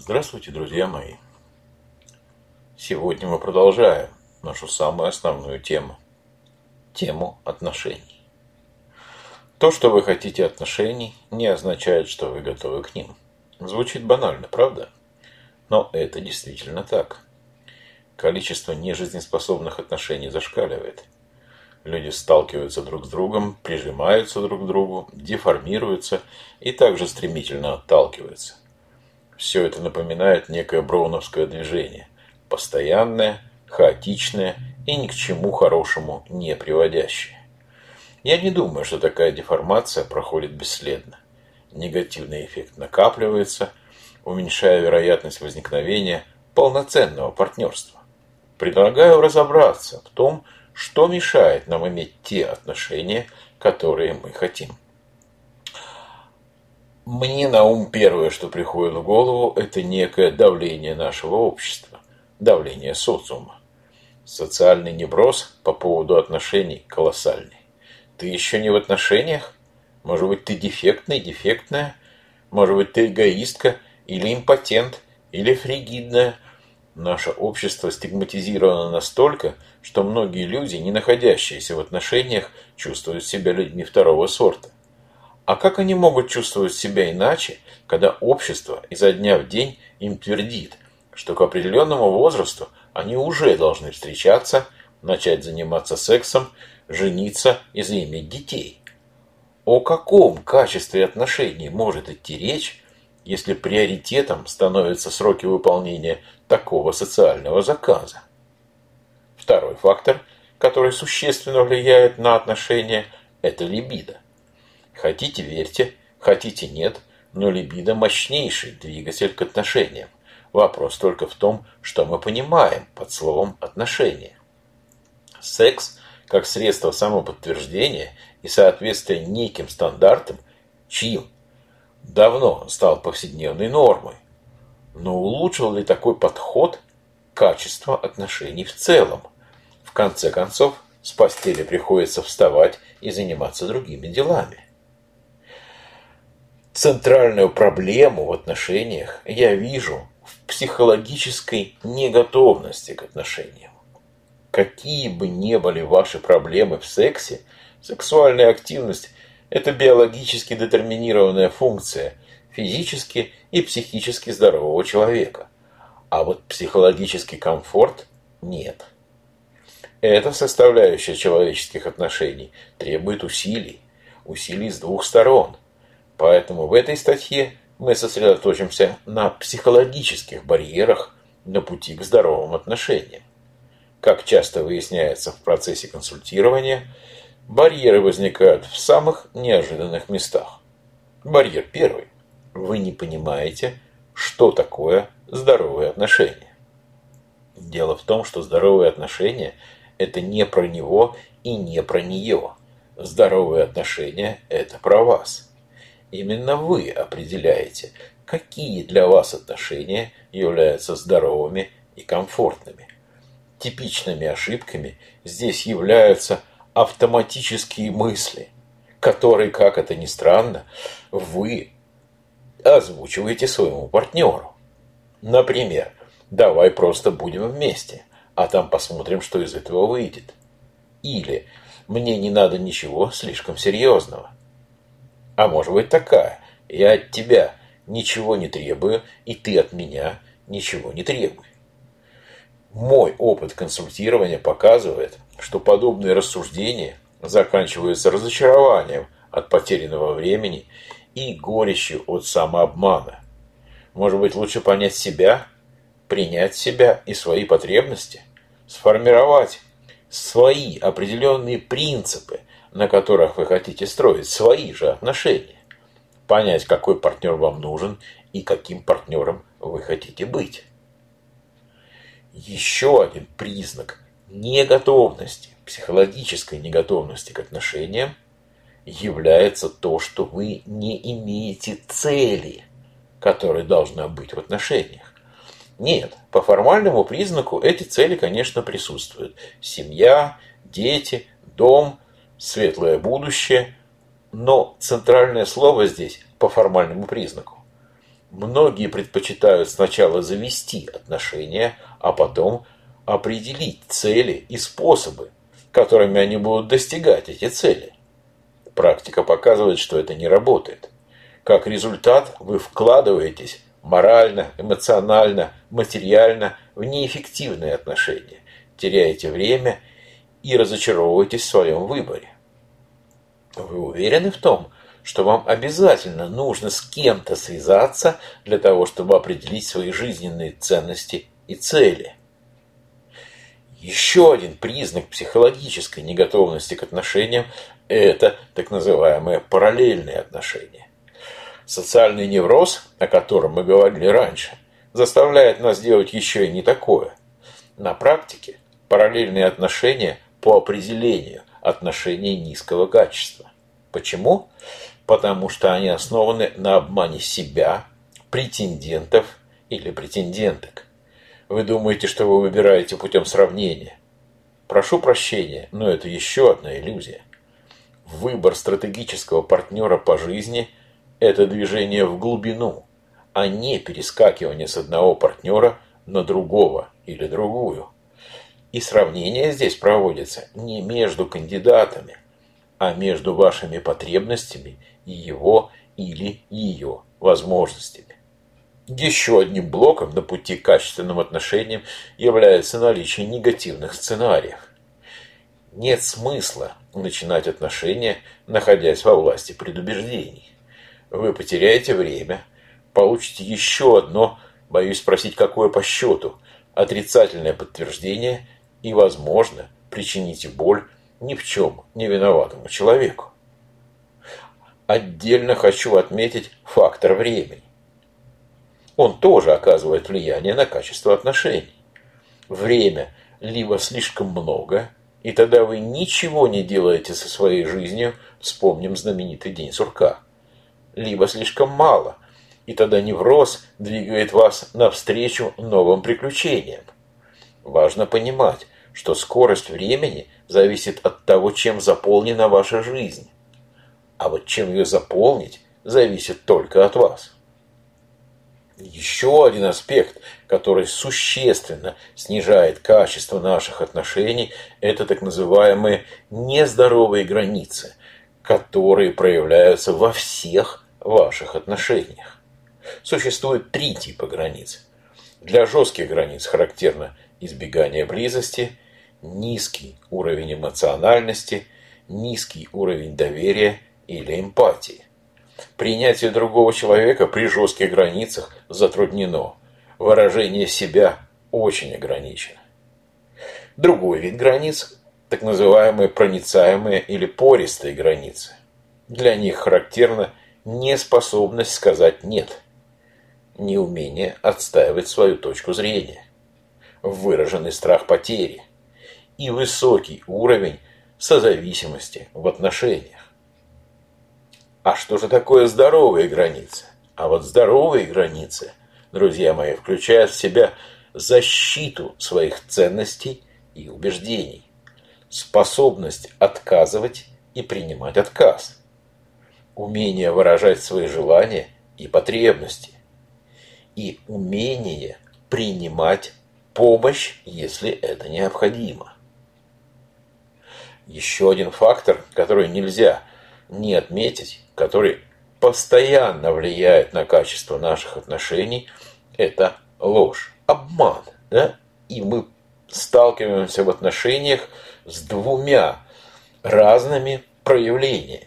Здравствуйте, друзья мои! Сегодня мы продолжаем нашу самую основную тему. Тему отношений. То, что вы хотите отношений, не означает, что вы готовы к ним. Звучит банально, правда? Но это действительно так. Количество нежизнеспособных отношений зашкаливает. Люди сталкиваются друг с другом, прижимаются друг к другу, деформируются и также стремительно отталкиваются. Все это напоминает некое броуновское движение. Постоянное, хаотичное и ни к чему хорошему не приводящее. Я не думаю, что такая деформация проходит бесследно. Негативный эффект накапливается, уменьшая вероятность возникновения полноценного партнерства. Предлагаю разобраться в том, что мешает нам иметь те отношения, которые мы хотим. Мне на ум первое, что приходит в голову, это некое давление нашего общества, давление социума. Социальный неброс по поводу отношений колоссальный. Ты еще не в отношениях? Может быть, ты дефектный, дефектная? Может быть, ты эгоистка или импотент, или фригидная? Наше общество стигматизировано настолько, что многие люди, не находящиеся в отношениях, чувствуют себя людьми второго сорта. А как они могут чувствовать себя иначе, когда общество изо дня в день им твердит, что к определенному возрасту они уже должны встречаться, начать заниматься сексом, жениться и заиметь детей? О каком качестве отношений может идти речь, если приоритетом становятся сроки выполнения такого социального заказа? Второй фактор, который существенно влияет на отношения, это либидо. Хотите – верьте, хотите – нет, но либидо – мощнейший двигатель к отношениям. Вопрос только в том, что мы понимаем под словом «отношения». Секс как средство самоподтверждения и соответствия неким стандартам, чьим давно стал повседневной нормой. Но улучшил ли такой подход качество отношений в целом? В конце концов, с постели приходится вставать и заниматься другими делами. Центральную проблему в отношениях я вижу в психологической неготовности к отношениям. Какие бы ни были ваши проблемы в сексе, сексуальная активность – это биологически детерминированная функция физически и психически здорового человека. А вот психологический комфорт – нет. Эта составляющая человеческих отношений требует усилий, усилий с двух сторон – Поэтому в этой статье мы сосредоточимся на психологических барьерах на пути к здоровым отношениям. Как часто выясняется в процессе консультирования, барьеры возникают в самых неожиданных местах. Барьер первый. Вы не понимаете, что такое здоровые отношения. Дело в том, что здоровые отношения – это не про него и не про нее. Здоровые отношения – это про вас. Именно вы определяете, какие для вас отношения являются здоровыми и комфортными. Типичными ошибками здесь являются автоматические мысли, которые, как это ни странно, вы озвучиваете своему партнеру. Например, давай просто будем вместе, а там посмотрим, что из этого выйдет. Или мне не надо ничего слишком серьезного. А может быть такая. Я от тебя ничего не требую, и ты от меня ничего не требуй. Мой опыт консультирования показывает, что подобные рассуждения заканчиваются разочарованием от потерянного времени и горечью от самообмана. Может быть, лучше понять себя, принять себя и свои потребности, сформировать свои определенные принципы, на которых вы хотите строить свои же отношения. Понять, какой партнер вам нужен и каким партнером вы хотите быть. Еще один признак неготовности, психологической неготовности к отношениям является то, что вы не имеете цели, которая должна быть в отношениях. Нет, по формальному признаку эти цели, конечно, присутствуют. Семья, дети, дом – светлое будущее, но центральное слово здесь по формальному признаку. Многие предпочитают сначала завести отношения, а потом определить цели и способы, которыми они будут достигать эти цели. Практика показывает, что это не работает. Как результат, вы вкладываетесь морально, эмоционально, материально в неэффективные отношения, теряете время и разочаровываетесь в своем выборе. Вы уверены в том, что вам обязательно нужно с кем-то связаться для того, чтобы определить свои жизненные ценности и цели. Еще один признак психологической неготовности к отношениям – это так называемые параллельные отношения. Социальный невроз, о котором мы говорили раньше, заставляет нас делать еще и не такое. На практике параллельные отношения по определению отношения низкого качества. Почему? Потому что они основаны на обмане себя, претендентов или претенденток. Вы думаете, что вы выбираете путем сравнения. Прошу прощения, но это еще одна иллюзия. Выбор стратегического партнера по жизни – это движение в глубину, а не перескакивание с одного партнера на другого или другую. И сравнение здесь проводится не между кандидатами, а между вашими потребностями и его или ее возможностями. Еще одним блоком на пути к качественным отношениям является наличие негативных сценариев. Нет смысла начинать отношения, находясь во власти предубеждений. Вы потеряете время, получите еще одно, боюсь спросить, какое по счету, отрицательное подтверждение и, возможно, причините боль ни в чем не виноватому человеку. Отдельно хочу отметить фактор времени он тоже оказывает влияние на качество отношений. Время либо слишком много, и тогда вы ничего не делаете со своей жизнью, вспомним знаменитый день сурка. Либо слишком мало, и тогда невроз двигает вас навстречу новым приключениям. Важно понимать, что скорость времени зависит от того, чем заполнена ваша жизнь. А вот чем ее заполнить, зависит только от вас. Еще один аспект, который существенно снижает качество наших отношений, это так называемые нездоровые границы, которые проявляются во всех ваших отношениях. Существует три типа границ. Для жестких границ характерно избегание близости, низкий уровень эмоциональности, низкий уровень доверия или эмпатии. Принятие другого человека при жестких границах затруднено. Выражение себя очень ограничено. Другой вид границ – так называемые проницаемые или пористые границы. Для них характерна неспособность сказать «нет», неумение отстаивать свою точку зрения, выраженный страх потери и высокий уровень созависимости в отношениях. А что же такое здоровые границы? А вот здоровые границы, друзья мои, включают в себя защиту своих ценностей и убеждений, способность отказывать и принимать отказ, умение выражать свои желания и потребности и умение принимать помощь, если это необходимо. Еще один фактор, который нельзя не отметить, который постоянно влияет на качество наших отношений, это ложь, обман. Да? И мы сталкиваемся в отношениях с двумя разными проявлениями.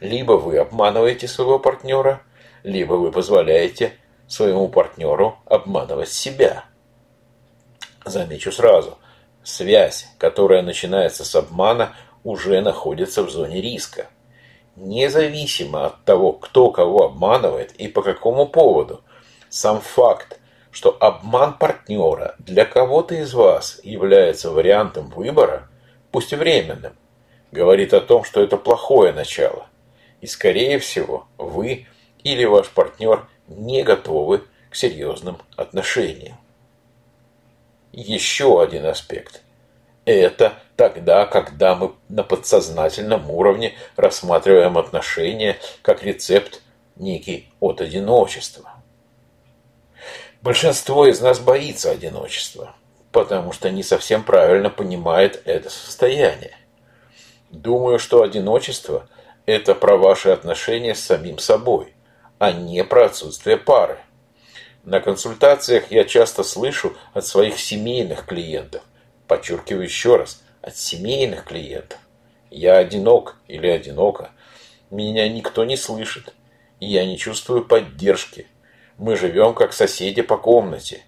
Либо вы обманываете своего партнера, либо вы позволяете своему партнеру обманывать себя. Замечу сразу, связь, которая начинается с обмана, уже находится в зоне риска независимо от того, кто кого обманывает и по какому поводу. Сам факт, что обман партнера для кого-то из вас является вариантом выбора, пусть и временным, говорит о том, что это плохое начало. И, скорее всего, вы или ваш партнер не готовы к серьезным отношениям. Еще один аспект – это тогда, когда мы на подсознательном уровне рассматриваем отношения как рецепт некий от одиночества. Большинство из нас боится одиночества, потому что не совсем правильно понимает это состояние. Думаю, что одиночество – это про ваши отношения с самим собой, а не про отсутствие пары. На консультациях я часто слышу от своих семейных клиентов, подчеркиваю еще раз, от семейных клиентов. Я одинок или одинока, меня никто не слышит, и я не чувствую поддержки. Мы живем как соседи по комнате.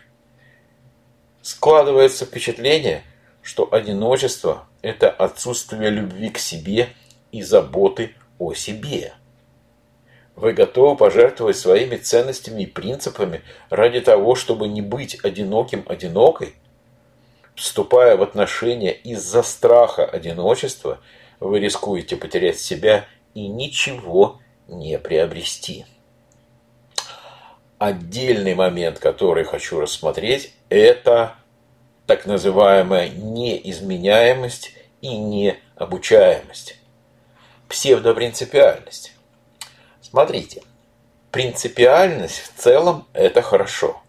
Складывается впечатление, что одиночество – это отсутствие любви к себе и заботы о себе. Вы готовы пожертвовать своими ценностями и принципами ради того, чтобы не быть одиноким-одинокой? Вступая в отношения из-за страха одиночества, вы рискуете потерять себя и ничего не приобрести. Отдельный момент, который хочу рассмотреть, это так называемая неизменяемость и необучаемость. Псевдопринципиальность. Смотрите, принципиальность в целом – это хорошо.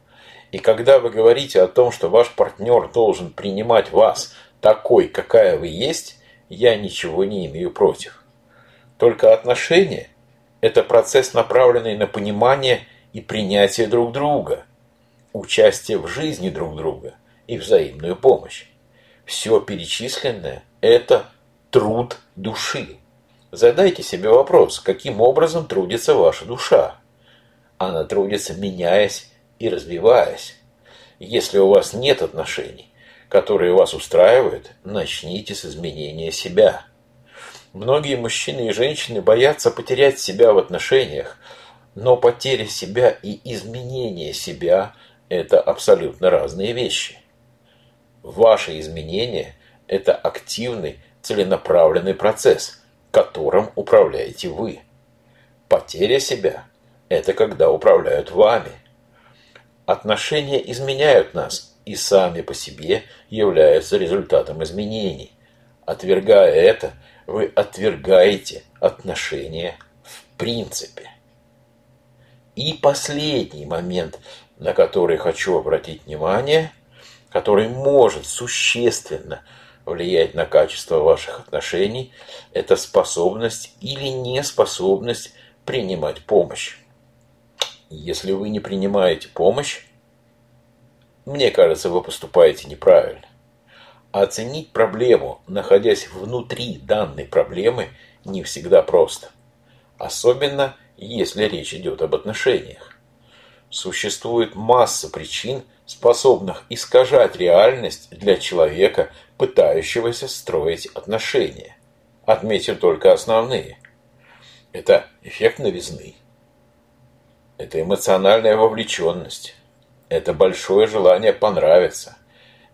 И когда вы говорите о том, что ваш партнер должен принимать вас такой, какая вы есть, я ничего не имею против. Только отношения – это процесс, направленный на понимание и принятие друг друга, участие в жизни друг друга и взаимную помощь. Все перечисленное – это труд души. Задайте себе вопрос, каким образом трудится ваша душа. Она трудится, меняясь и развиваясь. Если у вас нет отношений, которые вас устраивают, начните с изменения себя. Многие мужчины и женщины боятся потерять себя в отношениях, но потеря себя и изменение себя – это абсолютно разные вещи. Ваши изменения – это активный, целенаправленный процесс – которым управляете вы. Потеря себя – это когда управляют вами. Отношения изменяют нас и сами по себе являются результатом изменений. Отвергая это, вы отвергаете отношения в принципе. И последний момент, на который хочу обратить внимание, который может существенно – влиять на качество ваших отношений – это способность или неспособность принимать помощь. Если вы не принимаете помощь, мне кажется, вы поступаете неправильно. Оценить проблему, находясь внутри данной проблемы, не всегда просто. Особенно, если речь идет об отношениях. Существует масса причин, способных искажать реальность для человека, пытающегося строить отношения. Отметим только основные. Это эффект новизны. Это эмоциональная вовлеченность. Это большое желание понравиться.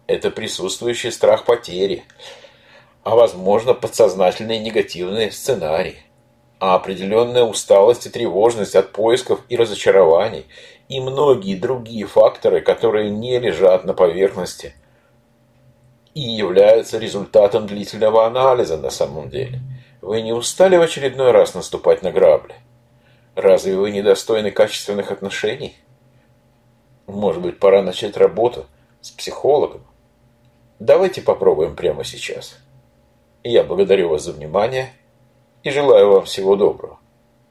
Это присутствующий страх потери. А возможно подсознательные негативные сценарии. А определенная усталость и тревожность от поисков и разочарований. И многие другие факторы, которые не лежат на поверхности – и являются результатом длительного анализа на самом деле. Вы не устали в очередной раз наступать на грабли? Разве вы недостойны качественных отношений? Может быть, пора начать работу с психологом? Давайте попробуем прямо сейчас. Я благодарю вас за внимание и желаю вам всего доброго.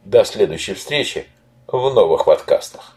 До следующей встречи в новых подкастах.